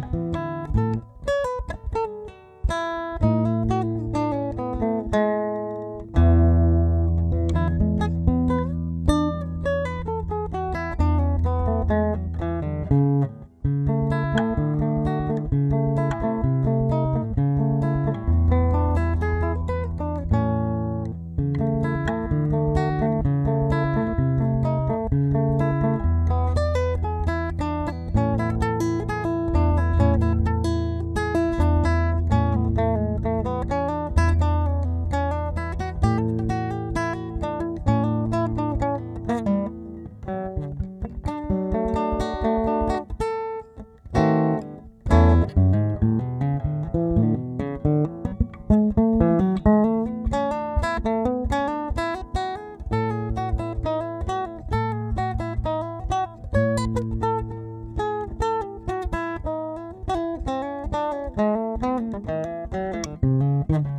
Amen. Thank you.